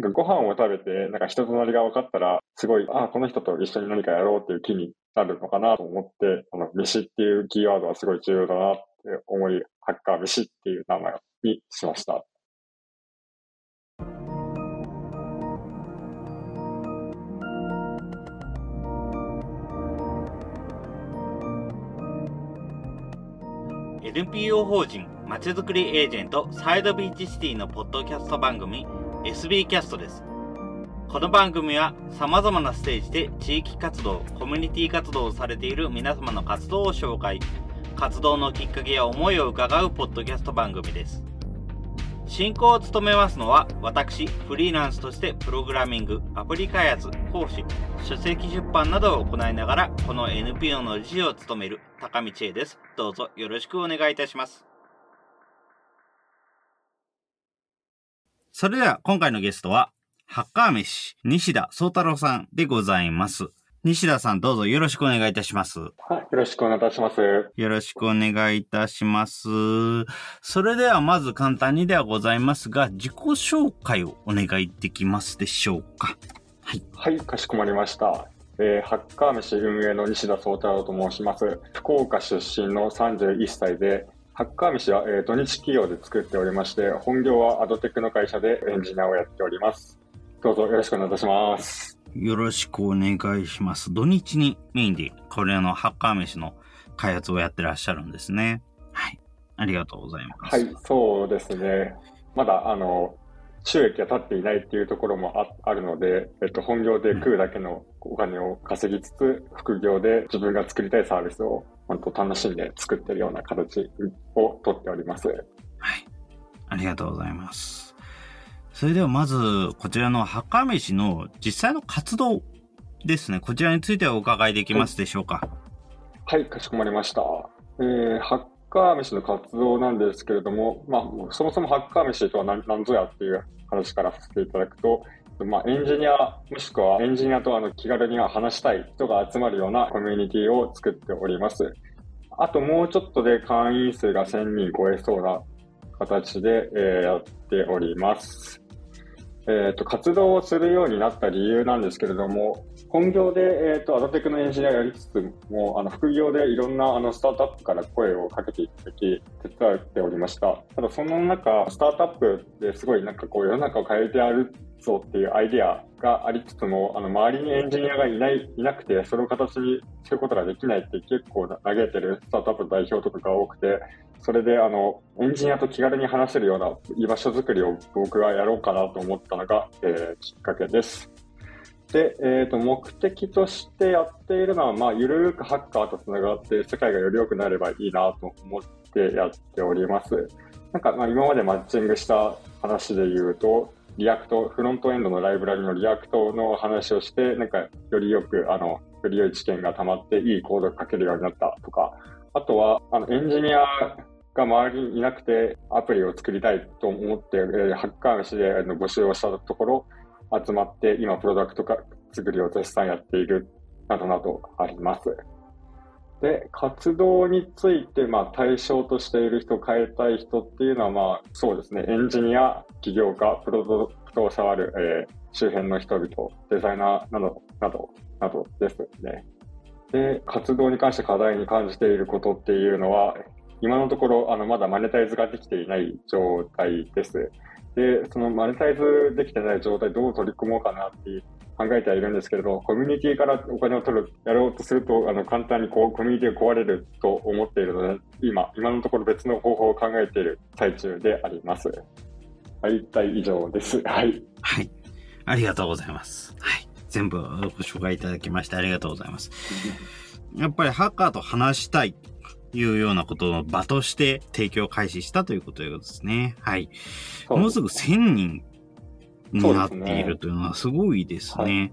なんかご飯を食べて、なんか人となりが分かったら、すごい、ああ、この人と一緒に何かやろうっていう気になるのかなと思って、あの、飯っていうキーワードはすごい重要だなって思い、ハッカー飯っていう名前にしました。NPO 法人まちづくりエージェントサイドビーチシティのポッドキャスト番組 SB キャストです。この番組は様々なステージで地域活動、コミュニティ活動をされている皆様の活動を紹介、活動のきっかけや思いを伺うポッドキャスト番組です。進行を務めますのは私、フリーランスとしてプログラミング、アプリ開発、講師、書籍出版などを行いながらこの NPO の理事を務める高道恵です。どうぞよろしくお願いいたします。それでは今回のゲストは、ハッカー飯、西田宗太郎さんでございます。西田さんどうぞよろしくお願いいたします。はい、よろしくお願いいたします。よろしくお願いいたします。それではまず簡単にではございますが、自己紹介をお願いできますでしょうか。はい。はい、かしこまりました。えー、ハッカー飯運営の西田宗太郎と申します。福岡出身の31歳で、ハッカー飯は、えー、土日企業で作っておりまして、本業はアドテックの会社でエンジニアをやっております。どうぞよろしくお願いいたします。よろしくお願いします。土日にメインでこれのハッカー飯の開発をやってらっしゃるんですね。はい。ありがとうございます。はい、そうですね。まだ、あの、収益が立っていないっていうところもあるので、えっと、本業で食うだけのお金を稼ぎつつ、うん、副業で自分が作りたいサービスを本当楽しんで作ってるような形をとっております。はい。ありがとうございます。それではまず、こちらのハッカー飯の実際の活動ですね。こちらについてはお伺いできますでしょうか。はい、かしこまりました。えー、ハッカー飯の活動なんですけれども、まあ、そもそもハッカー飯とは何何ぞやっていう話からさせていただくと、まあ、エンジニア、もしくはエンジニアとあの気軽には話したい人が集まるようなコミュニティを作っております。あともうちょっとで会員数が1000人超えそうな形で、えー、やっております。えっ、ー、と、活動をするようになった理由なんですけれども、本業で、えっ、ー、と、アドテクのエンジニアやりつつも、あの、副業でいろんな、あの、スタートアップから声をかけていただき、手伝っておりました。ただ、その中、スタートアップですごいなんかこう、世の中を変えてやるぞっていうアイディアがありつつも、あの、周りにエンジニアがいない、いなくて、それを形にすることができないって結構嘆いてるスタートアップ代表とかが多くて、それで、あの、エンジニアと気軽に話せるような居場所づくりを僕がやろうかなと思ったのが、えー、きっかけです。で、え、ー、と、目的としてやっているのは、まあ、ゆるくハッカーと繋がって世界がより良くなればいいなと思ってやっております。なんか、まあ、今までマッチングした話で言うと、 React、フロントエンドのライブラリの React の話をして、なんか、よりよく、あの、より良い知見が溜まっていいコードを書けるようになったとか、あとは、あの、エンジニアが周りにいなくてアプリを作りたいと思って、えー、ハッカー飯で募集をしたところ、集まって今プロダクト作りを絶賛やっているなどなどあります。で、活動について、まあ、対象としている人、変えたい人っていうのは、まあ、そうですね、エンジニア、起業家、プロダクトを触る、えー、周辺の人々、デザイナーなど、など、などですね。で、活動に関して課題に感じていることっていうのは、今のところ、あの、まだマネタイズができていない状態です。で、そのマネタイズできてない状態どう取り組もうかなって考えてはいるんですけれど、コミュニティからお金を取る、やろうとすると、あの、簡単にこう、コミュニティが壊れると思っているので、今、今のところ別の方法を考えている最中であります。はい、一体以上です。はい。はい。ありがとうございます。はい。全部ご紹介いただきましてありがとうございます。やっぱりハッカーと話したいいうようなことの場として提供開始したということですね。はい。もうすぐ1000人になっているというのはすごいですね。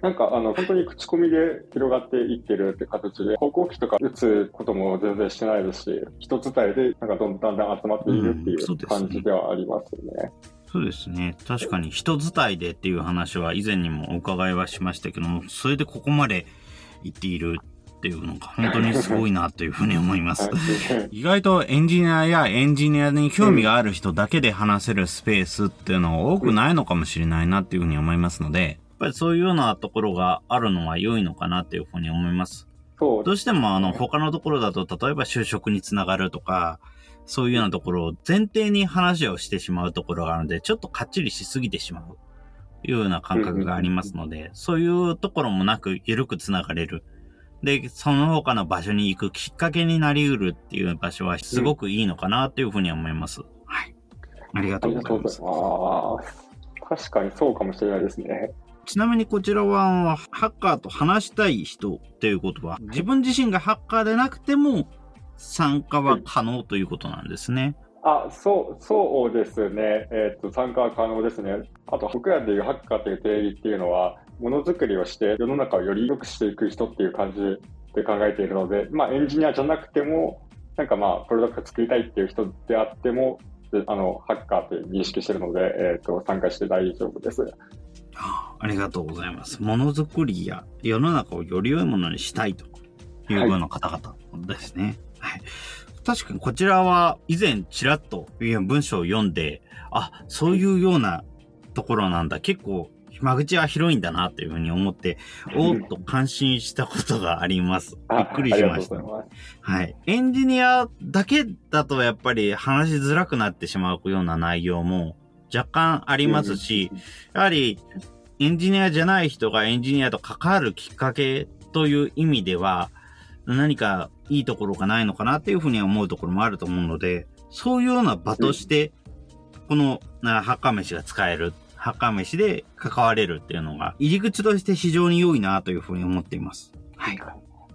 なんか、あの、本当に口コミで広がっていってるって形で、航空機とか打つことも全然してないですし、人伝えで、なんかどんだんだん集まっているっていう感じではありますよね。そうですね。確かに人伝いでっていう話は以前にもお伺いはしましたけども、それでここまで行っているっていうのが本当にすごいなというふうに思います。意外とエンジニアやエンジニアに興味がある人だけで話せるスペースっていうのは多くないのかもしれないなっていうふうに思いますので、やっぱりそういうようなところがあるのは良いのかなっていうふうに思います。どうしてもあの他のところだと例えば就職につながるとか、そういうようなところを前提に話をしてしまうところがあるので、ちょっとかっちりしすぎてしまう。いうような感覚がありますので、そういうところもなく緩くつながれる。で、その他の場所に行くきっかけになり得るっていう場所はすごくいいのかなというふうに思います。うん、はい。ありがとうございます。あ確かにそうかもしれないですね。ちなみにこちらは、ハッカーと話したい人っていうことは、自分自身がハッカーでなくても参加は可能ということなんですね。あそう、そうですね。えっ、ー、と、参加は可能ですね。あと、僕らでいうハッカーという定義っていうのは、ものづくりをして世の中をより良くしていく人っていう感じで考えているので、まあ、エンジニアじゃなくても、なんかまあ、プロダクト作りたいっていう人であっても、あの、ハッカーと認識しているので、えっ、ー、と、参加して大丈夫です。ありがとうございます。ものづくりや世の中をより良いものにしたいというような方々ですね。はい、はい確かにこちらは以前ちらっと文章を読んで、あ、そういうようなところなんだ。結構間口は広いんだなというふうに思って、おっと感心したことがあります。びっくりしました。はい。エンジニアだけだとやっぱり話しづらくなってしまうような内容も若干ありますし、やはりエンジニアじゃない人がエンジニアと関わるきっかけという意味では、何かいいところがないのかなっていうふうに思うところもあると思うので、そういうような場として、このハッカー飯が使える、ハッカー飯で関われるっていうのが、入り口として非常に良いなというふうに思っています。はい。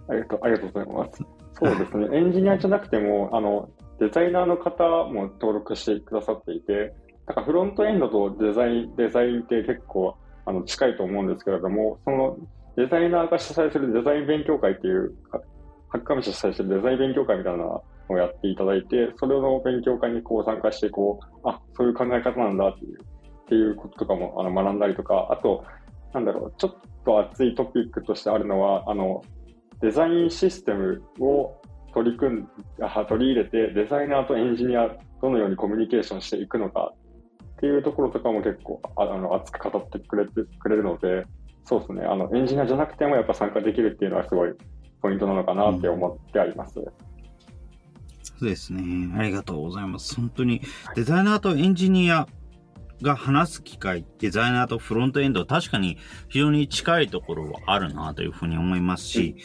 ありがとう、ありがとうございます。そうですね。エンジニアじゃなくても、あの、デザイナーの方も登録してくださっていて、なんかフロントエンドとデザイン、デザインって結構あの近いと思うんですけれども、そのデザイナーが主催するデザイン勉強会っていうハッカー飯主催してるデザイン勉強会みたいなのをやっていただいて、それの勉強会にこう参加して、こう、あ、そういう考え方なんだっていう、っていうこととかもあの学んだりとか、あと、なんだろう、ちょっと熱いトピックとしてあるのは、あの、デザインシステムを取り組ん、取り入れて、デザイナーとエンジニア、どのようにコミュニケーションしていくのかっていうところとかも結構、あの、熱く語ってくれてくれるので、そうですね、あの、エンジニアじゃなくてもやっぱ参加できるっていうのはすごいポイントなのかなって思ってあります。うん、そうですね。ありがとうございます。本当にデザイナーとエンジニアが話す機会、デザイナーとフロントエンド、確かに非常に近いところはあるなというふうに思いますし、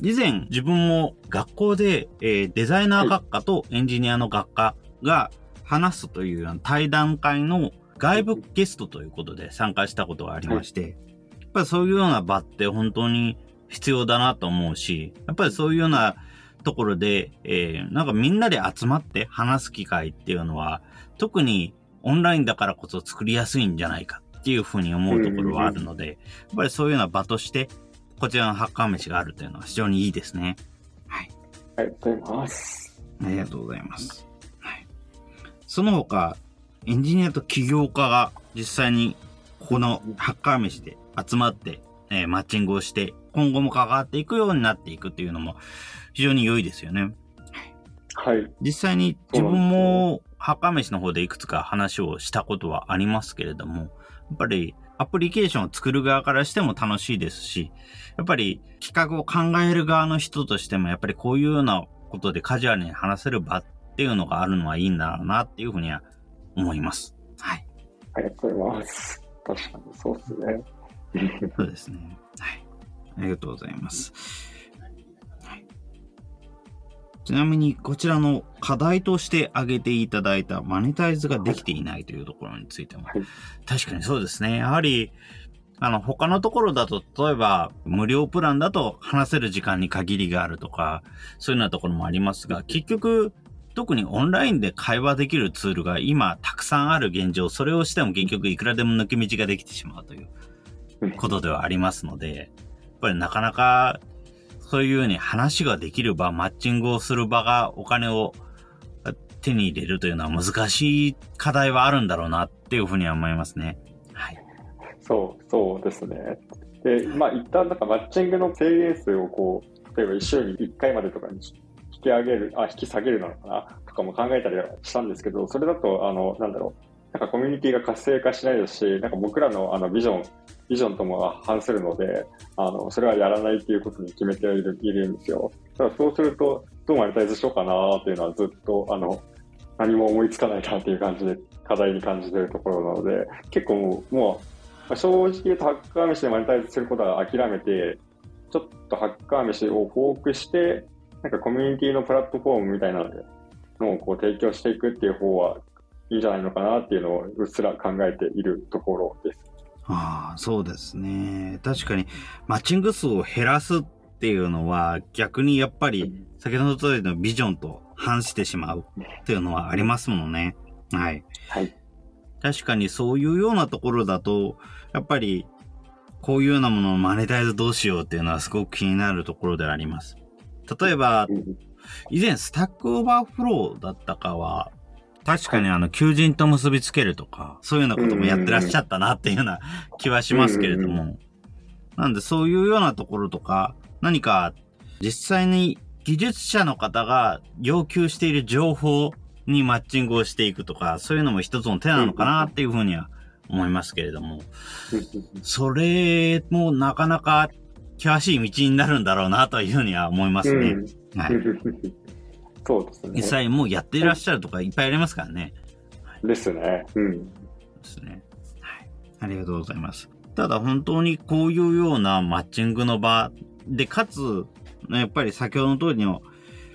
以前自分も学校で、えー、デザイナー学科とエンジニアの学科が話すという対談会の外部ゲストということで参加したことがありまして、やっぱりそういうような場って本当に必要だなと思うし、やっぱりそういうようなところで、えー、なんかみんなで集まって話す機会っていうのは、特にオンラインだからこそ作りやすいんじゃないかっていうふうに思うところはあるので、やっぱりそういうような場として、こちらのハッカー飯があるというのは非常にいいですね。はい。ありがとうございます。ありがとうございます。はい。その他、エンジニアと起業家が実際にここのハッカー飯で集まって、えー、マッチングをして今後も関わっていくようになっていくっていうのも非常に良いですよね。はい。実際に自分もハッカー飯の方でいくつか話をしたことはありますけれども、やっぱりアプリケーションを作る側からしても楽しいですし、やっぱり企画を考える側の人としても、やっぱりこういうようなことでカジュアルに話せる場っていうのがあるのはいいんだろうなっていうふうには思います。はい。ありがとうございます。確かにそうですね。そうですね。はい。ありがとうございます。はい、ちなみに、こちらの課題として挙げていただいたマネタイズができていないというところについても、確かにそうですね。やはり、あの、他のところだと、例えば、無料プランだと話せる時間に限りがあるとか、そういうようなところもありますが、結局、特にオンラインで会話できるツールが今たくさんある現状、それをしても結局いくらでも抜け道ができてしまうということではありますので、っぱりなかなか、そういうように話ができる場、マッチングをする場がお金を手に入れるというのは難しい課題はあるんだろうなっていうふうには思いますね。はい。そう、そうですね。で、まあ一旦なんかマッチングの制限数をこう、例えば1週に1回までとかに引き上げる、あ、引き下げるなのかなとかも考えたりはしたんですけど、それだと、あの、なんだろう、なんかコミュニティが活性化しないですし、なんか僕らのあのビジョン、ビジョンとも反するので、あの、それはやらないっていうことに決めているいるんですよ。ただそうすると、どうマネタイズしようかなっていうのはずっと、あの、何も思いつかないなっていう感じで課題に感じているところなので、結構もう、もう正直言うとハッカー飯でマネタイズすることは諦めて、ちょっとハッカー飯をフォークして、なんかコミュニティのプラットフォームみたいなのをこう提供していくっていう方はいいんじゃないのかなっていうのをうっすら考えているところです。ああ、そうですね。確かに、マッチング数を減らすっていうのは、逆にやっぱり、先ほどの通りのビジョンと反してしまうっていうのはありますもんね。はい。はい。確かにそういうようなところだと、やっぱり、こういうようなものをマネタイズどうしようっていうのはすごく気になるところであります。例えば、以前 Stack Overflow だったかは、確かにあの、求人と結びつけるとか、そういうようなこともやってらっしゃったなっていうような気はしますけれども。なんでそういうようなところとか、何か実際に技術者の方が要求している情報にマッチングをしていくとか、そういうのも一つの手なのかなっていうふうには思いますけれども、それもなかなか険しい道になるんだろうなというふうには思いますね。はい。そうですね。実際もうやっていらっしゃるとかいっぱいありますからね。ですね。うん。ですね。はい。ありがとうございます。ただ本当にこういうようなマッチングの場で、かつ、やっぱり先ほどの通りの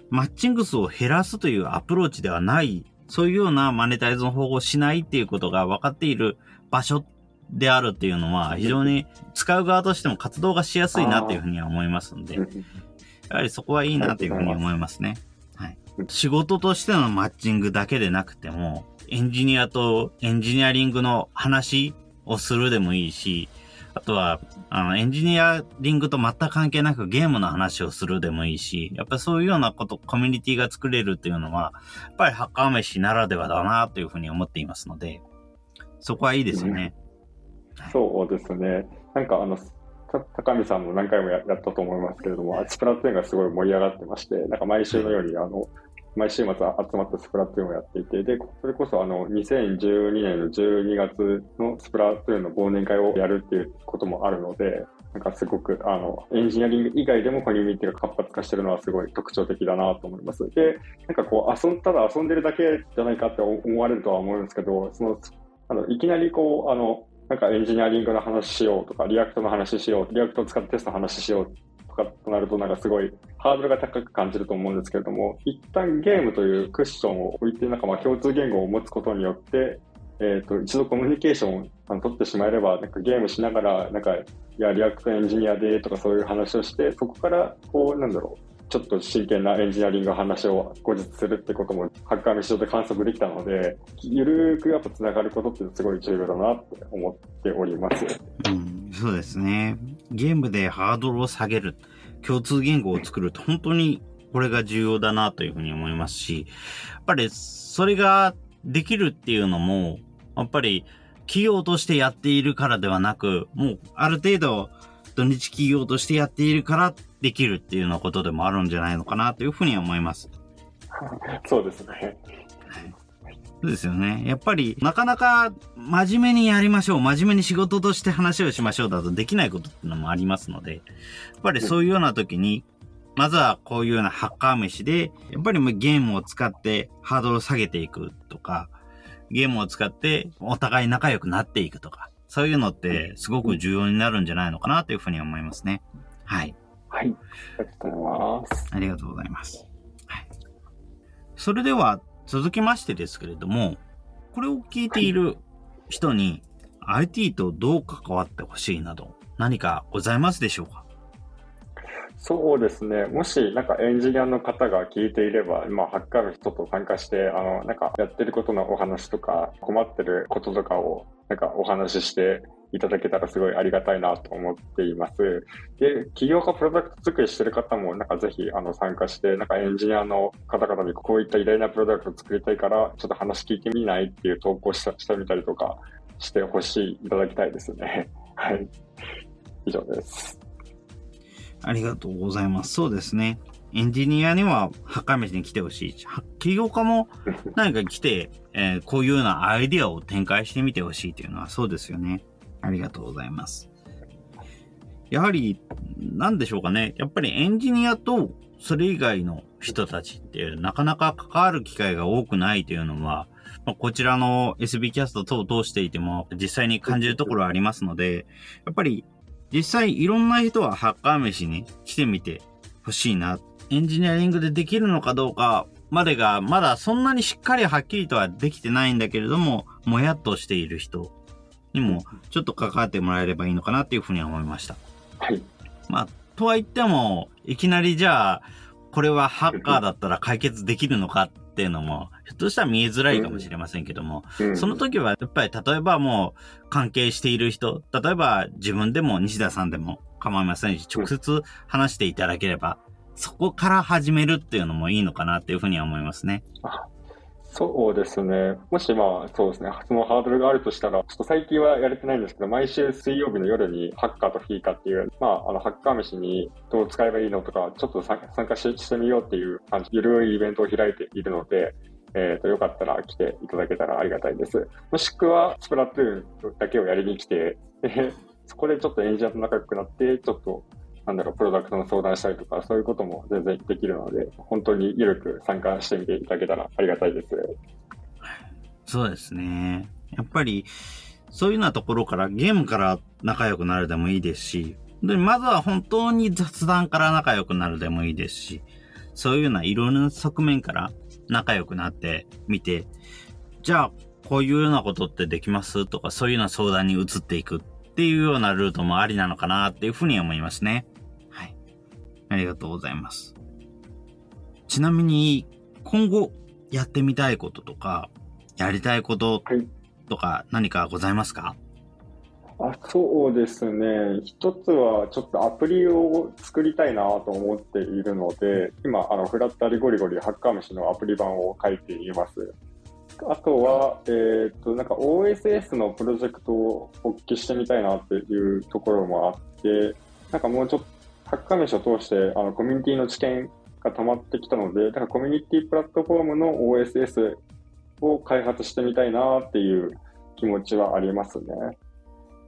マッチング数を減らすというアプローチではない、そういうようなマネタイズの方法をしないっていうことが分かっている場所であるっていうのは、非常に使う側としても活動がしやすいなっていうふうには思いますんで、やはりそこはいいなというふうに思いますね。仕事としてのマッチングだけでなくても、エンジニアとエンジニアリングの話をするでもいいし、あとは、あの、エンジニアリングと全く関係なくゲームの話をするでもいいし、やっぱりそういうようなこと、コミュニティが作れるっていうのは、やっぱりハッカー飯ならではだなというふうに思っていますので、そこはいいですよね。うん、そうですね。なんかあの、高見さんも何回もやったと思いますけれども、スプラトゥーンがすごい盛り上がってまして、なんか毎週のように、あの、毎週末集まってスプラトゥーンをやっていて、で、それこそあの、2012年の12月のスプラトゥーンの忘年会をやるっていうこともあるので、なんかすごく、あの、エンジニアリング以外でもコミュニティが活発化してるのはすごい特徴的だなと思います。で、なんかこう、遊ん、ただ遊んでるだけじゃないかって思われるとは思うんですけど、その、あの、いきなりこう、あの、なんかエンジニアリングの話しようとか、 React の話しよう、 React を使ってテストの話しようとかとなると、なんかすごいハードルが高く感じると思うんですけれども、一旦ゲームというクッションを置いて、なんかまあ共通言語を持つことによって、えっ、ー、と、一度コミュニケーションをあの取ってしまえれば、なんかゲームしながら、なんか、いや、 React エンジニアでとかそういう話をして、そこから、こう、なんだろう、ちょっと真剣なエンジニアリングの話を後日するってことも、ハッカー飯上で観測できたので、ゆるくやっぱ繋がることってすごい重要だなって思っております。うん、そうですね。ゲームでハードルを下げる。共通言語を作ると本当にこれが重要だなというふうに思いますし、やっぱりそれができるっていうのも、やっぱり企業としてやっているからではなく、もうある程度土日企業としてやっているからできるっていうようなことでもあるんじゃないのかなというふうに思います。そうですね。そうですよね。やっぱり、なかなか真面目にやりましょう、真面目に仕事として話をしましょうだとできないことっていうのもありますので、やっぱりそういうような時に、まずはこういうようなハッカー飯で、やっぱりゲームを使ってハードルを下げていくとか、ゲームを使ってお互い仲良くなっていくとか、そういうのってすごく重要になるんじゃないのかなというふうに思いますね。はい。はい。ありがとうございます。ありがとうございます。はい。それでは、続きましてですけれども、これを聞いている人に IT とどう関わってほしいなど何かございますでしょうか？そうですね。もし、なんかエンジニアの方が聞いていれば、まあ、ハッカーの人と参加して、あの、なんかやってることのお話とか、困ってることとかを、なんかお話ししていただけたらすごいありがたいなと思っています。で、企業がプロダクト作りしてる方も、なんかぜひ、あの、参加して、なんかエンジニアの方々にこういった偉大なプロダクトを作りたいから、ちょっと話聞いてみないっていう投稿したしてみたりとかしてほしい、いただきたいですね。はい。以上です。ありがとうございます。そうですね。エンジニアにはハッカー飯に来てほしい。起業家も 何か来て、えー、こういうようなアイディアを展開してみてほしいというのはそうですよね。ありがとうございます。やはり、なんでしょうかね。やっぱりエンジニアとそれ以外の人たちってなかなか関わる機会が多くないというのは、まあ、こちらの SB キャスト等を通していても実際に感じるところはありますので、やっぱり実際いろんな人はハッカー飯に来てみてほしいな。エンジニアリングでできるのかどうかまでがまだそんなにしっかりはっきりとはできてないんだけれども、もやっとしている人にもちょっと関わってもらえればいいのかなっていうふうには思いました。はい。まあ、とは言っても、いきなりじゃあ、これはハッカーだったら解決できるのかっていうのも、ひょっとしたら見えづらいかもしれませんけども、その時はやっぱり例えばもう関係している人、例えば自分でも西田さんでも構いませんし、直接話していただければ、そこから始めるっていうのもいいのかなっていうふうには思いますね。そうですね。もしまあ、そうですね。そのハードルがあるとしたら、ちょっと最近はやれてないんですけど、毎週水曜日の夜にハッカーとフィーカっていう、まあ、あの、ハッカー飯にどう使えばいいのとか、ちょっと参加してみようっていう感じ、ゆるいイベントを開いているので、えっ、ー、と、よかったら来ていただけたらありがたいです。もしくは、スプラトゥーンだけをやりに来て、そこでちょっとエンジニアと仲良くなって、ちょっとなんだろう、プロダクトの相談したりとか、そういうことも全然できるので、本当に緩く参加してみていただけたらありがたいです。そうですね。やっぱり、そういうようなところから、ゲームから仲良くなるでもいいですし、でまずは本当に雑談から仲良くなるでもいいですし、そういうようないろんな側面から仲良くなってみて、じゃあ、こういうようなことってできます？とか、そういうような相談に移っていくっていうようなルートもありなのかなっていうふうに思いますね。はい。ありがとうございます。ちなみに、今後やってみたいこととか、やりたいこととか何かございますか、はい、あそうですね。一つはちょっとアプリを作りたいなと思っているので、今、あの、フラッタリゴリゴリハッカー飯のアプリ版を書いています。あとは、えっ、ー、と、なんか OSS のプロジェクトを発揮してみたいなっていうところもあって、なんかもうちょっハッカーメシを通して、あの、コミュニティの知見が溜まってきたので、だからコミュニティプラットフォームの OSS を開発してみたいなっていう気持ちはありますね。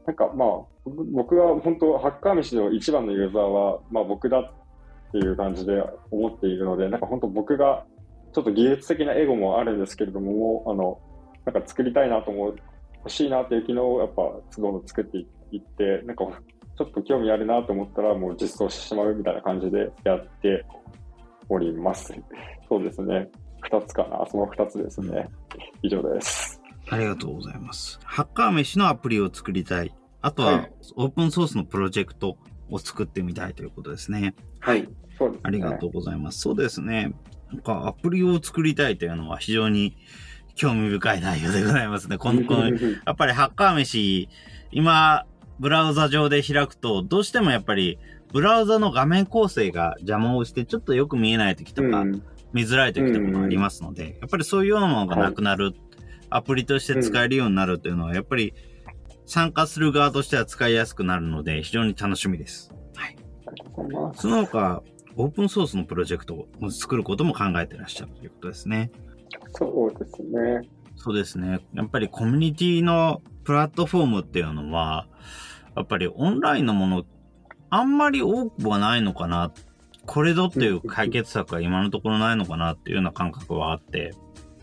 なんかまあ、僕は本当、ハッカー飯の一番のユーザーは、まあ僕だっていう感じで思っているので、なんか本当僕がちょっと技術的なエゴもあるんですけれども、あの、なんか作りたいなと思う、欲しいなっていう機能をやっぱ都度作っていって、なんかちょっと興味あるなと思ったらもう実装してしまうみたいな感じでやっております。そうですね。二つかな。その二つですね。以上です。ありがとうございます。ハッカー飯のアプリを作りたい。あとは、オープンソースのプロジェクトを作ってみたいということですね。はい。そうですね。ありがとうございます。そうですね。なんかアプリを作りたいというのは非常に興味深い内容でございますね。この、この、やっぱりハッカー飯、今、ブラウザ上で開くと、どうしてもやっぱり、ブラウザの画面構成が邪魔をして、ちょっとよく見えない時とか、見づらい時とかもありますので、やっぱりそういうようなものがなくなる、アプリとして使えるようになるというのは、やっぱり参加する側としては使いやすくなるので、非常に楽しみです。はい。その他、オープンソースのプロジェクトを作ることも考えてらっしゃるということですね。そうですね。そうですね。やっぱりコミュニティのプラットフォームっていうのは、やっぱりオンラインのもの、あんまり多くはないのかな。これぞっていう解決策は今のところないのかなっていうような感覚はあって、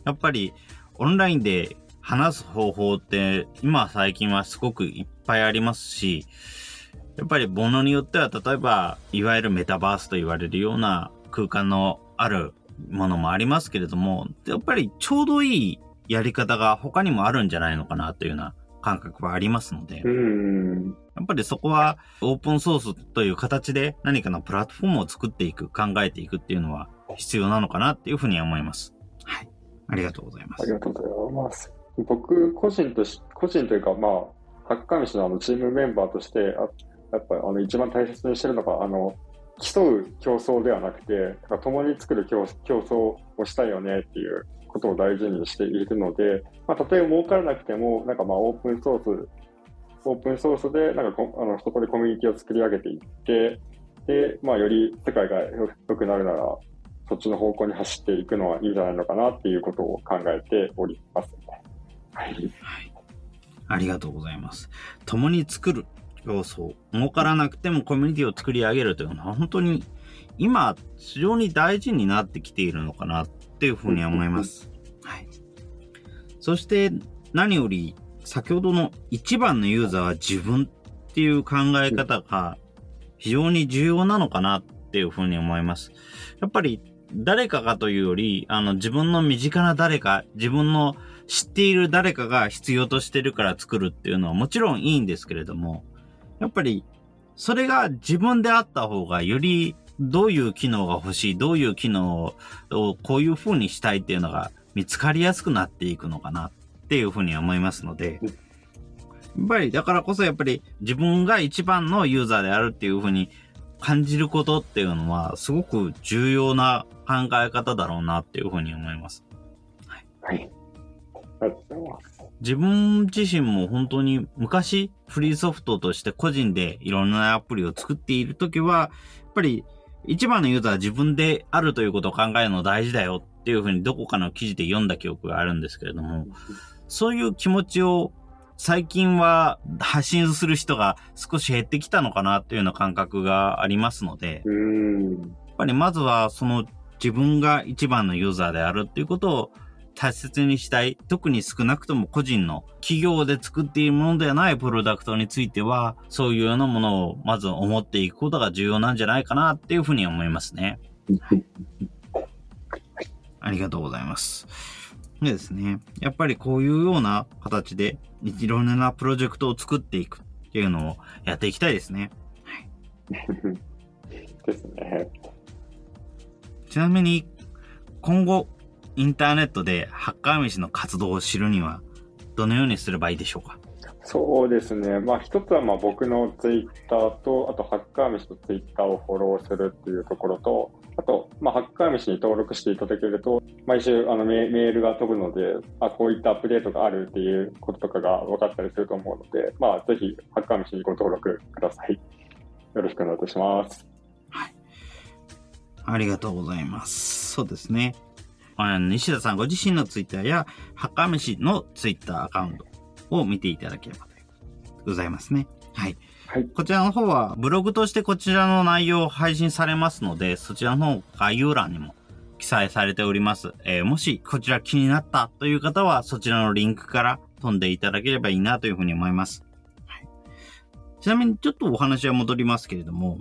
やっぱりオンラインで話す方法って今最近はすごくいっぱいありますし、やっぱりものによっては、例えば、いわゆるメタバースと言われるような空間のあるものもありますけれども、やっぱりちょうどいいやり方が他にもあるんじゃないのかなというような感覚はありますので、やっぱりそこはオープンソースという形で何かのプラットフォームを作っていく、考えていくっていうのは必要なのかなっていうふうに思います。はい。ありがとうございます。ありがとうございます。僕個人とし、個人というかまあ、ハッカーミシのあのチームメンバーとして、やっぱりあの一番大切にしてるのが、あの、競う競争ではなくて、共に作る競競争をしたいよねっていうことを大事にしているので、まあ、たとえ儲からなくても、なんかまあオープンソース、オープンソースで、なんかあのそこでコミュニティを作り上げていって、で、まあ、より世界が良くなるなら、そっちの方向に走っていくのはいいんじゃないのかなっていうことを考えておりますね。はい。はい。ありがとうございます。共に作る要素、儲からなくてもコミュニティを作り上げるというのは本当に今非常に大事になってきているのかなっていうふうに思います。はい。そして何より先ほどの一番のユーザーは自分っていう考え方が非常に重要なのかなっていうふうに思います。やっぱり誰かがというより、あの自分の身近な誰か、自分の知っている誰かが必要としてるから作るっていうのはもちろんいいんですけれども、やっぱりそれが自分であった方がよりどういう機能が欲しい、どういう機能をこういう風にしたいっていうのが見つかりやすくなっていくのかなっていう風に思いますので、やっぱりだからこそやっぱり自分が一番のユーザーであるっていう風に感じることっていうのはすごく重要な考え方だろうなっていう風に思います。はい。はい。ありがとうございます。自分自身も本当に昔フリーソフトとして個人でいろんなアプリを作っているときは、やっぱり一番のユーザーは自分であるということを考えるの大事だよっていうふうにどこかの記事で読んだ記憶があるんですけれども、そういう気持ちを最近は発信する人が少し減ってきたのかなっていうような感覚がありますので、やっぱりまずはその自分が一番のユーザーであるっていうことを大切にしたい、特に少なくとも個人の企業で作っているものではないプロダクトについては、そういうようなものをまず思っていくことが重要なんじゃないかなっていうふうに思いますね。はい。ありがとうございます。でですね、やっぱりこういうような形でいろんなプロジェクトを作っていくっていうのをやっていきたいですね。はい。ですね。ちなみに、今後、インターネットでハッカー飯の活動を知るには、どのようにすればいいでしょうか？そうですね。まあ一つはまあ僕のツイッターと、あとハッカー飯とツイッターをフォローするっていうところと、あと、まあ、ハッカー飯に登録していただけると、毎週あのメメールが飛ぶので、あ、こういったアップデートがあるっていうこととかが分かったりすると思うので、まあ、ぜひ、ハッカー飯にご登録ください。よろしくお願いいたします。はい。ありがとうございます。そうですね。西田さんご自身のツイッターや、ハッカー飯のツイッターアカウントを見ていただければとございますね。はい。はい。こちらの方は、ブログとしてこちらの内容を配信されますので、そちらの概要欄にも記載されております。えー、もしこちら気になったという方は、そちらのリンクから飛んでいただければいいなというふうに思います。はい、ちなみにちょっとお話は戻りますけれども、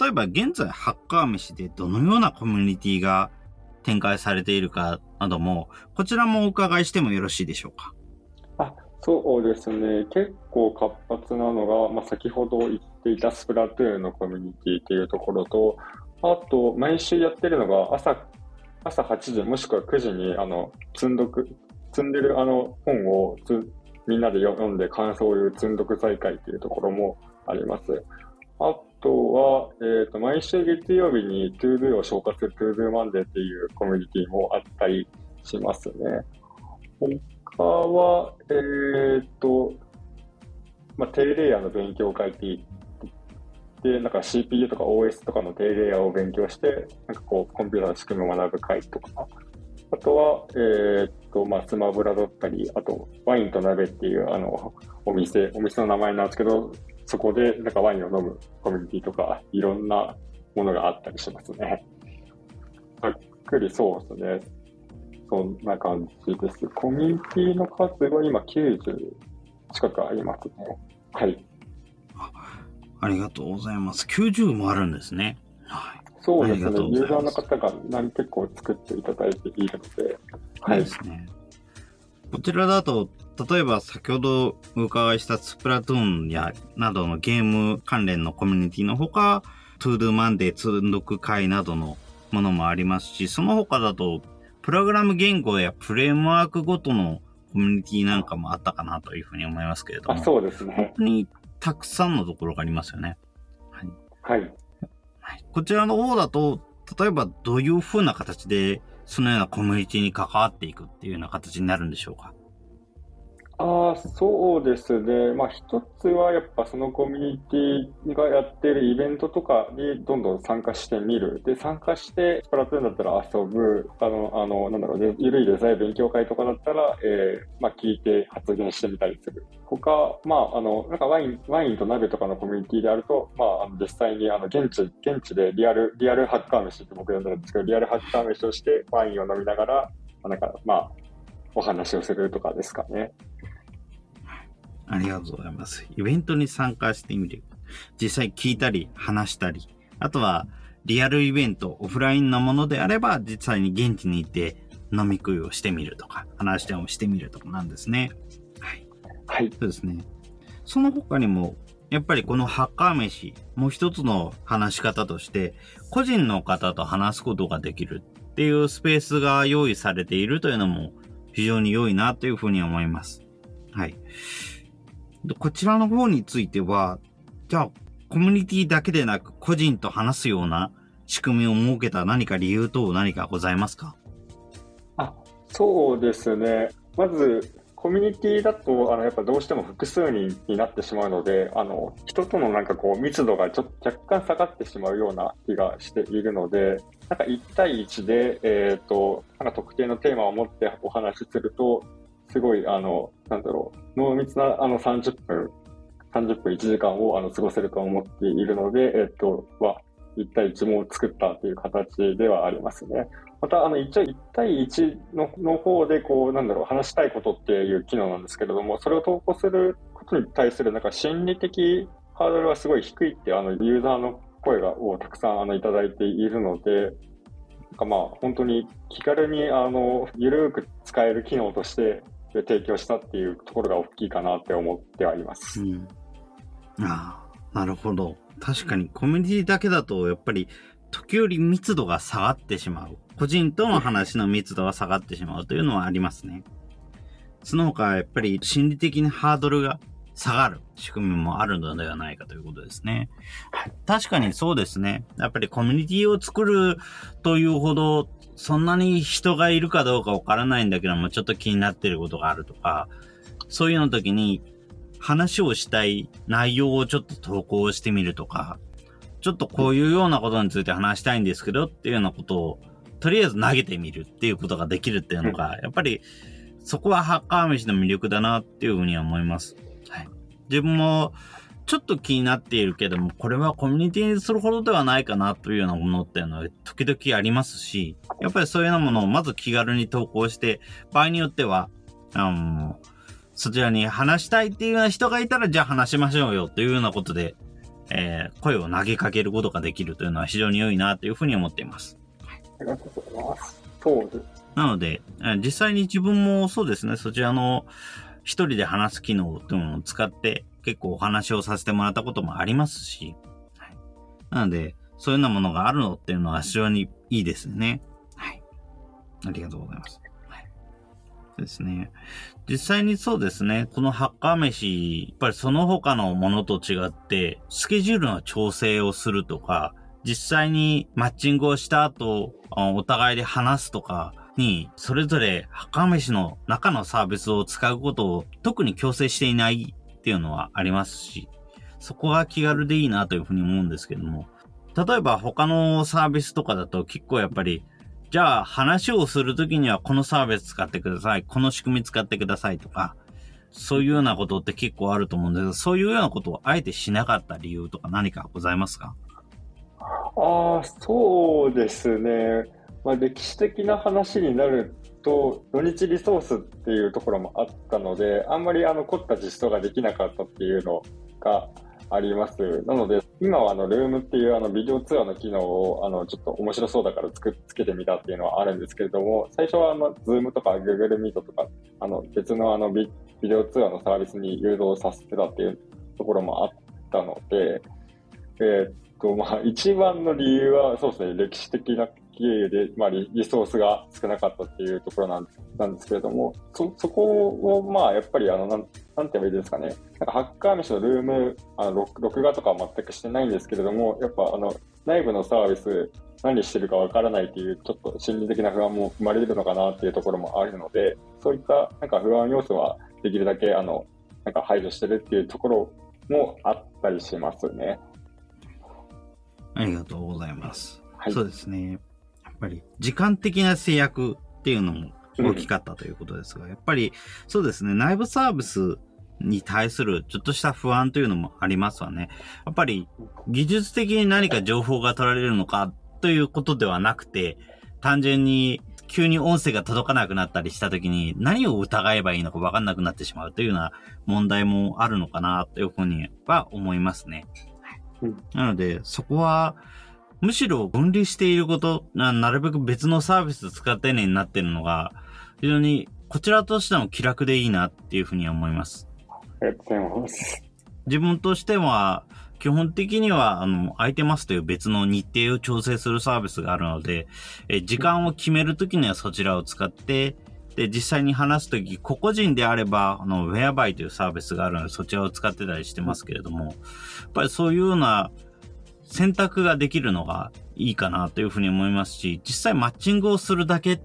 例えば現在ハッカー飯でどのようなコミュニティが展開されているかなども、こちらもお伺いしてもよろしいでしょうか？あ、そうですね。結構活発なのが、まあ、先ほど言っていたスプラトゥーンのコミュニティっていうところと、あと、毎週やってるのが朝、朝8時もしくは9時に、あの、積んどく、積んでるあの本をつみんなで読んで感想を言う積んどく再開っていうところもあります。あとは、えっ、ー、と、毎週月曜日に ToDo を消化する ToDo Monday っていうコミュニティもあったりしますね。他は、えっ、ー、と、まあ、低レイヤーの勉強会って言って、なんか CPU とか OS とかの低レイヤーを勉強して、なんかこう、コンピューターの仕組みを学ぶ会とか、あとは、えっ、と、まあ、スマブラだったり、あと、ワインと鍋っていう、あの、お店、お店の名前なんですけど、そこでなんかワインを飲むコミュニティとか、いろんなものがあったりしますね。ざっくりそうですね。そんな感じです。コミュニティの数は今90近くありますね。はい。ありがとうございます。90もあるんですね。はい。そうですね。ユーザーの方が何結構作っていただいているので。はい。ですね。こちらだと、例えば先ほどお伺いしたスプラトゥーンやなどのゲーム関連のコミュニティのほか、トゥードゥマンデー通読会などのものもありますし、その他だと、プログラム言語やフレームワークごとのコミュニティなんかもあったかなというふうに思いますけれども。そうですね。本当にたくさんのところがありますよね。はい。はい。こちらの方だと、例えばどういうふうな形で、そのようなコミュニティに関わっていくっていうような形になるんでしょうか。あ、そうですね。まあ、一つはやっぱそのコミュニティがやってるイベントとかにどんどん参加してみる。で、参加して、スプラトゥーンだったら遊ぶ。あの、あの、なんだろう、ね、ゆるいデザイン勉強会とかだったら、えー、まあ、聞いて発言してみたりする。他、まあ、あの、なんかワイン、ワインと鍋とかのコミュニティであると、まあ、あの実際にあの、現地、現地でリアル、リアルハッカー飯って僕呼んでるんですけど、リアルハッカー飯をしてワインを飲みながら、なんか、まあ、お話をするとかですかね。ありがとうございます。イベントに参加してみる。実際聞いたり、話したり、あとは、リアルイベント、オフラインのものであれば、実際に現地に行って飲み食いをしてみるとか、話し合いをしてみるとかなんですね。はい。はい。そうですね。その他にも、やっぱりこのハッカー飯、もう一つの話し方として、個人の方と話すことができるっていうスペースが用意されているというのも非常に良いなというふうに思います。はい。こちらの方については、じゃあ、コミュニティだけでなく個人と話すような仕組みを設けた何か理由等何かございますか？あ、そうですね。まず、コミュニティだと、あの、やっぱどうしても複数人になってしまうので、あの、人とのなんかこう密度がちょっと若干下がってしまうような気がしているので、なんか1対1で、えっ、ー、と、なんか特定のテーマを持ってお話しすると、すごい、あの、なんだろう、濃密なあの30分、30分1時間をあの過ごせると思っているので、えっと、は、1対1も作ったという形ではありますね。また、あの、一応1対1のの方で、こう、なんだろう、話したいことっていう機能なんですけれども、それを投稿することに対する、なんか心理的ハードルはすごい低いって、あの、ユーザーの声がをたくさんあのいただいているので、なんかまあ、本当に気軽に、あの、ゆるく使える機能として、で提供したっていうところが大きいかなって思ってはいます。うん、ああ、なるほど。確かにコミュニティだけだと、やっぱり時折密度が下がってしまう。個人との話の密度が下がってしまうというのはありますね。その他、やっぱり心理的にハードルが下がる仕組みもあるのではないかということですね。確かにそうですね。やっぱりコミュニティを作るというほどそんなに人がいるかどうかわからないんだけども、ちょっと気になってることがあるとか、そういうの時に話をしたい内容をちょっと投稿してみるとか、ちょっとこういうようなことについて話したいんですけどっていうようなことを、とりあえず投げてみるっていうことができるっていうのが、やっぱりそこはハッカー飯の魅力だなっていうふうには思います。はい。自分もちょっと気になっているけども、これはコミュニティにするほどではないかなというようなものっていうのは時々ありますし、やっぱりそういうようなものをまず気軽に投稿して、場合によっては、あの、そちらに話したいっていうような人がいたら、じゃあ話しましょうよというようなことで、えー、声を投げかけることができるというのは非常に良いなというふうに思っています。ありがとうございます。なので、実際に自分もそうですね、そちらの一人で話す機能というものを使って、結構お話をさせてもらったこともありますし、はい、なので、そういうようなものがあるのっていうのは非常にいいですね。はい。ありがとうございます。はい。ですね。実際にそうですね、このハッカー飯、やっぱりその他のものと違って、スケジュールの調整をするとか、実際にマッチングをした後、お互いで話すとか、に、それぞれ、ハッカー飯の中のサービスを使うことを特に強制していないっていうのはありますし、そこが気軽でいいなというふうに思うんですけども、例えば他のサービスとかだと結構やっぱり、じゃあ話をするときにはこのサービス使ってください、この仕組み使ってくださいとか、そういうようなことって結構あると思うんです。けど、そういうようなことをあえてしなかった理由とか何かございますか？ああ、そうですね。まあ、歴史的な話になると、土日リソースっていうところもあったので、あんまりあの凝った実装ができなかったっていうのがあります。なので、今はあの、ルームっていうあの、ビデオ通話の機能を、あの、ちょっと面白そうだからつくつけてみたっていうのはあるんですけれども、最初はあの、 Zoom とか Google Meet とか、あの、別のあのビ、ビデオ通話のサービスに誘導させてたっていうところもあったので、えー、っと、まあ、一番の理由は、そうですね、歴史的な経由で、まあリ、リソースが少なかったっていうところなんなんですけれども、そ、そこを、まあ、やっぱり、あの、なん、なんて言えばいいですかね。なんか、ハッカー飯のルーム、あの、録画とかは全くしてないんですけれども、やっぱ、あの、内部のサービス、何してるかわからないっていう、ちょっと心理的な不安も生まれるのかなっていうところもあるので、そういった、なんか不安要素はできるだけ、あの、なんか排除してるっていうところもあったりしますね。ありがとうございます。はいそうですね。やっぱり時間的な制約っていうのも大きかったということですが、やっぱりそうですね、内部サービスに対するちょっとした不安というのもありますわね。やっぱり技術的に何か情報が取られるのかということではなくて、単純に急に音声が届かなくなったりした時に何を疑えばいいのか分かんなくなってしまうというような問題もあるのかなというふうには思いますね。うんなので、そこは、むしろ分離していること、ななるべく別のサービス使ってねになってるのが、非常にこちらとしても気楽でいいなっていうふうには思います。ありがとうございます。自分としては、基本的には、あの、空いてますという別の日程を調整するサービスがあるので、え時間を決めるときにはそちらを使って、で、実際に話すとき、個々人であれば、あの、ウェアバイというサービスがあるので、そちらを使ってたりしてますけれども、やっぱりそういうような選択ができるのがいいかなというふうに思いますし、実際マッチングをするだけ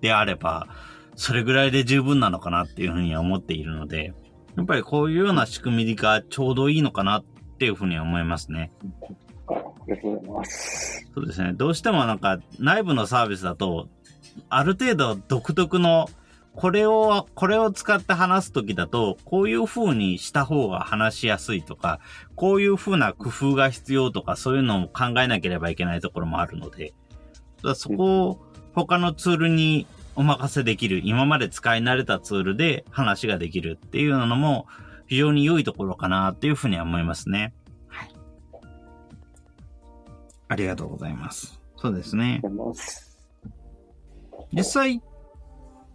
であれば、それぐらいで十分なのかなっていうふうには思っているので、やっぱりこういうような仕組みがちょうどいいのかなっていうふうには思いますね。ありがとうございます。そうですね。どうしてもなんか内部のサービスだと、ある程度独特の、これを、これを使って話すときだと、こういう風にした方が話しやすいとか、こういう風な工夫が必要とか、そういうのを考えなければいけないところもあるので、そこを他のツールにお任せできる、今まで使い慣れたツールで話ができるっていうのも非常に良いところかなっていうふうには思いますね。はい。ありがとうございます。そうですねあり。がとうございます。実際、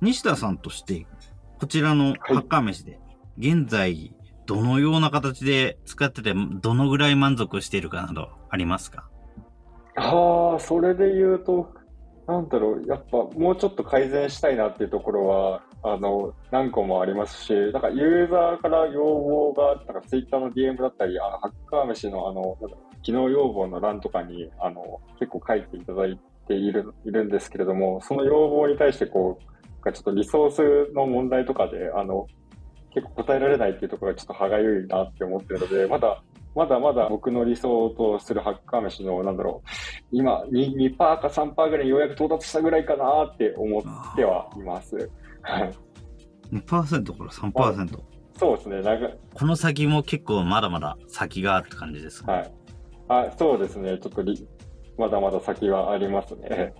西田さんとして、こちらのハッカー飯で、現在、どのような形で使ってて、どのぐらい満足しているかなど、ありますか？ああ、それで言うと、なんだろう、やっぱもうちょっと改善したいなっていうところは、あの、何個もありますし、なんかユーザーから要望が、なんかツイッターの DM だったり、あの、ハッカー飯のあの、機能要望の欄とかに、あの、結構書いていただいている、いるんですけれども、その要望に対してこう、かちょっとリソースの問題とかで、あの、結構答えられないっていうところがちょっと歯がゆいなって思ってるので、まだ、まだまだ僕の理想とするハッカー飯の、なんだろう、今2、2%か3%ぐらいにようやく到達したぐらいかなって思ってはいます。はい。2%から3%。そうですね、長この先も結構まだまだ先があるって感じですか、はい。あ、そうですね、ちょっとりまだまだ先はありますね。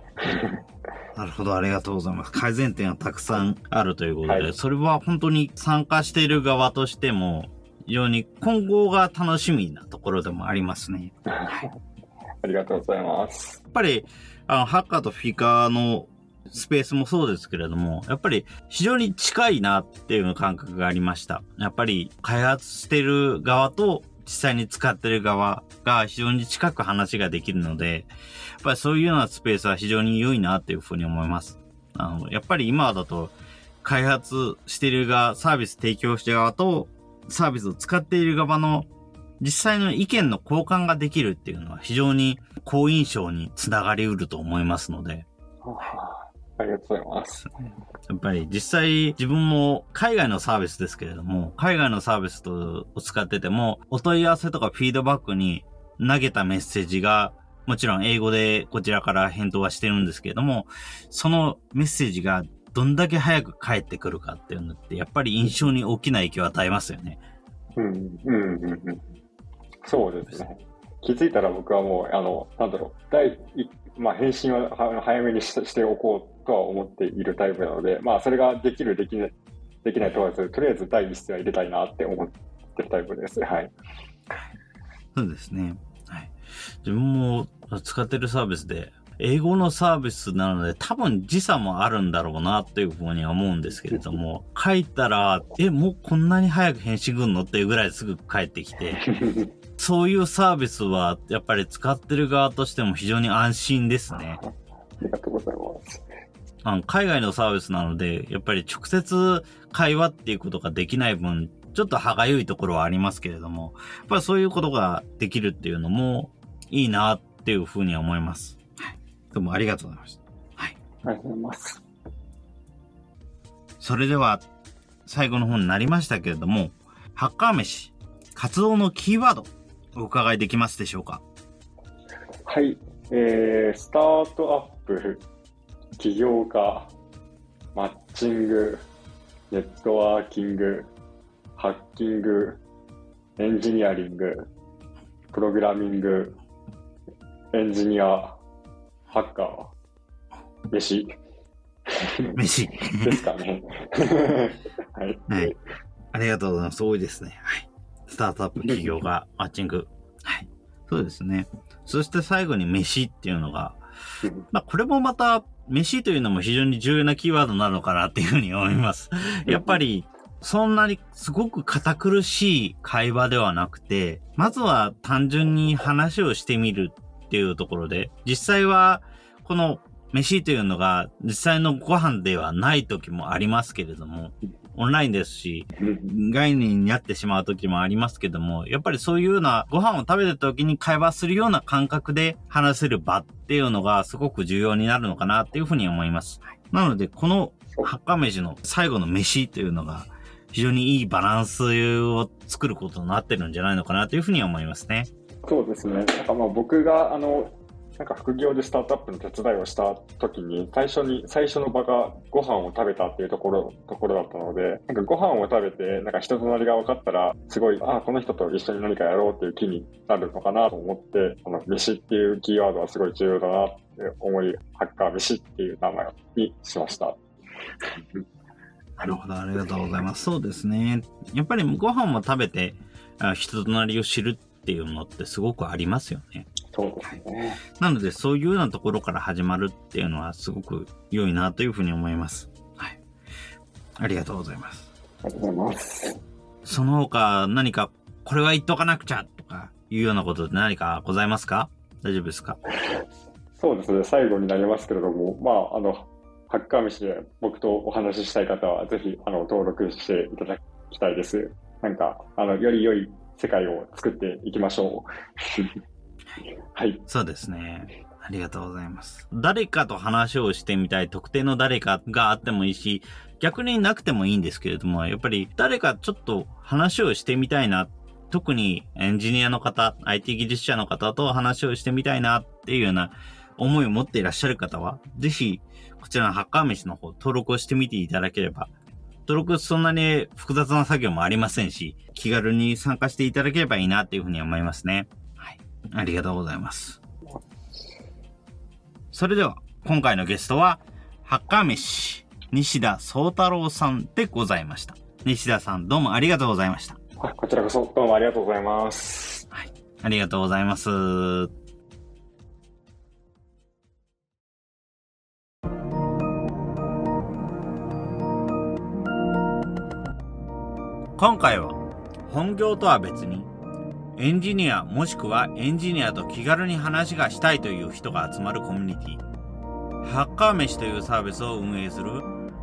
なるほど、ありがとうございます。改善点がたくさんあるということで、はいそれは本当に参加している側としても、非常に今後が楽しみなところでもありますね。ありがとうございます。やっぱり、あの、ハッカーとフィカーのスペースもそうですけれども、やっぱり非常に近いなっていう感覚がありました。やっぱり開発してる側と実際に使ってる側が非常に近く話ができるので、やっぱりそういうようなスペースは非常に良いなっていうふうに思います。あの、やっぱり今だと開発してる側、サービス提供してる側とサービスを使っている側の実際の意見の交換ができるっていうのは非常に好印象につながりうると思いますので、ありがとうございます。やっぱり実際自分も海外のサービスですけれども、海外のサービスとを使ってても、お問い合わせとかフィードバックに投げたメッセージが、もちろん英語でこちらから返答はしてるんですけれども、そのメッセージがどんだけ早く返ってくるかっていうのって、やっぱり印象に大きな影響を与えますよね。うん、うん、うん、うん。そうですね。気づいたら僕はもう、あの、なんだろう、第一、まあ、返信はは早めにししておこうとは思っているタイプなので、まあ、それができる、できない、できない問わず、とりあえず第一声は入れたいなって思ってるタイプです。はい。そうですね。はい。自分も使ってるサービスで、英語のサービスなので多分時差もあるんだろうなっていうふうには思うんですけれども、書いたら、え、もうこんなに早く返信来んのっていうぐらいすぐ返ってきて、そういうサービスはやっぱり使ってる側としても非常に安心ですね。ありがとうございます。あの海外のサービスなので、やっぱり直接会話っていうことができない分、ちょっと歯がゆいところはありますけれども、やっぱりそういうことができるっていうのもいいなっていうふうには思います。はい。どうもありがとうございました。はい。ありがとうございます。それでは、最後の方になりましたけれども、ハッカー飯、活動のキーワード、お伺いできますでしょうか？はい。えー、スタートアップ、起業家、マッチング、ネットワーキング、ハッキング、エンジニアリング、プログラミング、エンジニア、ハッカー、飯。飯。ですかね。はい。はい。ありがとうございます。多いですね。はい。スタートアップ企業がマッチング。はい。そうですね。そして最後に飯っていうのが、まあこれもまた、飯というのも非常に重要なキーワードなのかなっていうふうに思います。やっぱり、そんなにすごく堅苦しい会話ではなくて、まずは単純に話をしてみるっていうところで、実際はこの飯というのが実際のご飯ではない時もありますけれども、オンラインですし、概念になってしまう時もありますけども、やっぱりそういうようなご飯を食べた時に会話するような感覚で話せる場っていうのがすごく重要になるのかなっていうふうに思います。なので、このハッカ飯の最後の飯というのが非常にいいバランスを作ることになってるんじゃないのかなというふうに思いますね。そうですね。なんかまあ僕があのなんか副業でスタートアップの手伝いをした時に、最初に、最初の場がご飯を食べたっていうところ、ところだったので、なんかご飯を食べて、なんか人となりが分かったら、すごい、ああ、この人と一緒に何かやろうっていう気になるのかなと思って、この飯っていうキーワードはすごい重要だなって思い、ハッカー飯っていう名前にしました。なるほど、ありがとうございます。そうですね。やっぱりご飯も食べて、人となりを知るっていうのってすごくありますよね。そうですね。なので、そういうようなところから始まるっていうのはすごく良いなというふうに思います。はい。ありがとうございます。ありがとうございます。その他、何か、これは言っとかなくちゃとか、いうようなことで何かございますか？大丈夫ですか？そうですね。最後になりますけれども、まあ、あの、ハッカー飯で僕とお話ししたい方は、ぜひ、あの、登録していただきたいです。なんか、あの、より良い世界を作っていきましょう。はい。そうですね。ありがとうございます。誰かと話をしてみたい、特定の誰かがあってもいいし、逆になくてもいいんですけれども、やっぱり誰かちょっと話をしてみたいな、特にエンジニアの方、IT 技術者の方と話をしてみたいなっていうような思いを持っていらっしゃる方は、ぜひ、こちらのハッカー飯の方、登録をしてみていただければ登録そんなに複雑な作業もありませんし、気軽に参加していただければいいなっていうふうに思いますね。はい。ありがとうございます。それでは、今回のゲストは、ハッカー飯、西田宗太郎さんでございました。西田さん、どうもありがとうございました。こちらこそ、どうもありがとうございます。はい。ありがとうございます。今回は本業とは別にエンジニアもしくはエンジニアと気軽に話がしたいという人が集まるコミュニティ。ハッカー飯というサービスを運営する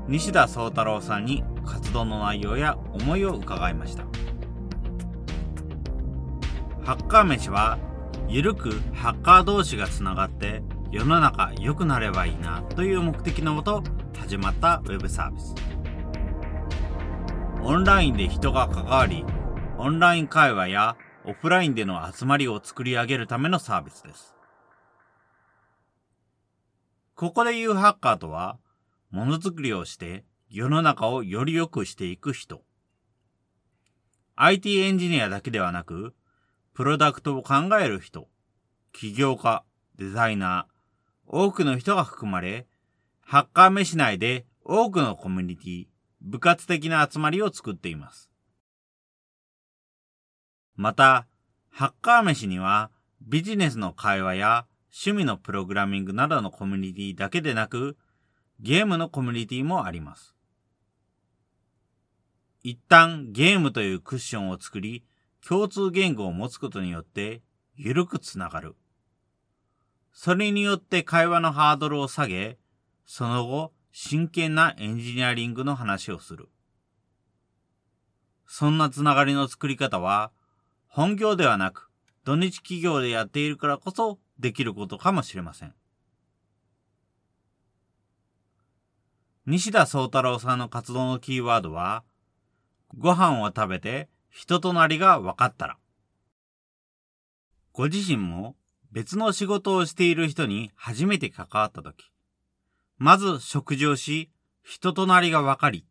西田宗太郎さんに活動の内容や思いを伺いました。ハッカー飯はゆるくハッカー同士がつながって世の中良くなればいいなという目的のもと始まったウェブサービス。オンラインで人が関わり、オンライン会話やオフラインでの集まりを作り上げるためのサービスです。ここで言うハッカーとは、ものづくりをして世の中をより良くしていく人。IT エンジニアだけではなく、プロダクトを考える人、起業家、デザイナー、多くの人が含まれ、ハッカー飯内で多くのコミュニティ、部活的な集まりを作っています。また、ハッカー飯にはビジネスの会話や趣味のプログラミングなどのコミュニティだけでなく、ゲームのコミュニティもあります。一旦ゲームというクッションを作り、共通言語を持つことによって、ゆるくつながる。それによって会話のハードルを下げ、その後、真剣なエンジニアリングの話をする。そんなつながりの作り方は、本業ではなく、土日企業でやっているからこそできることかもしれません。西田宗太郎さんの活動のキーワードは、ご飯を食べて人となりが分かったら。ご自身も別の仕事をしている人に初めて関わったとき、まず食事をし、人となりが分かり、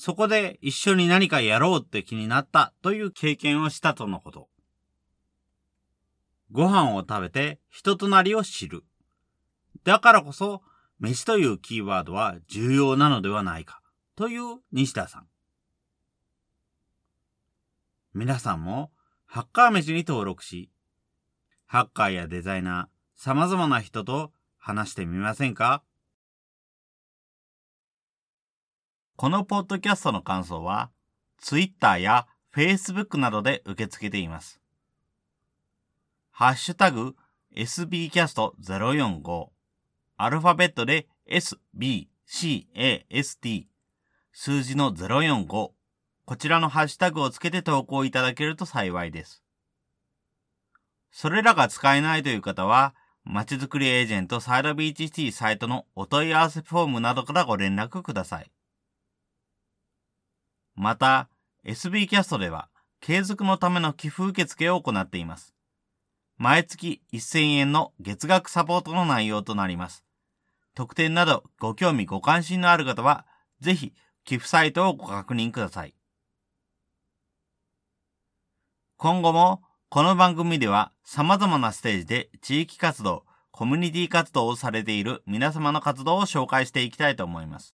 そこで一緒に何かやろうって気になったという経験をしたとのこと。ご飯を食べて人となりを知る。だからこそ、飯というキーワードは重要なのではないか、という西田さん。皆さんも、ハッカー飯に登録し、ハッカーやデザイナー、様々な人と話してみませんか？このポッドキャストの感想は、Twitter や Facebook などで受け付けています。ハッシュタグ sbcast045 アルファベットで sbcast 数字の045こちらのハッシュタグをつけて投稿いただけると幸いです。それらが使えないという方は、まちづくりエージェントサイドビーチシティサイトのお問い合わせフォームなどからご連絡ください。また、SB キャストでは、継続のための寄付受付を行っています。毎月1000円の月額サポートの内容となります。特典などご興味ご関心のある方は、ぜひ寄付サイトをご確認ください。今後もこの番組では様々なステージで地域活動、コミュニティ活動をされている皆様の活動を紹介していきたいと思います。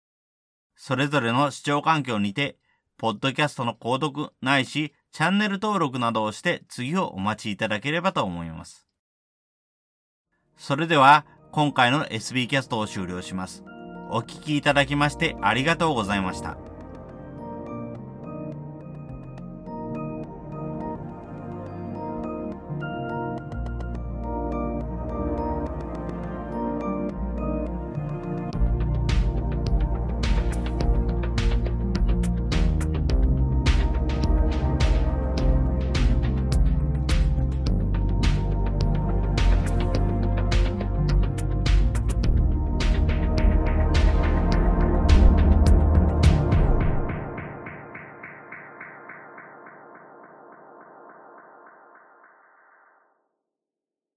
それぞれの視聴環境にて、ポッドキャストの購読ないしチャンネル登録などをして次をお待ちいただければと思います。それでは今回の SB キャストを終了します。お聴きいただきましてありがとうございました。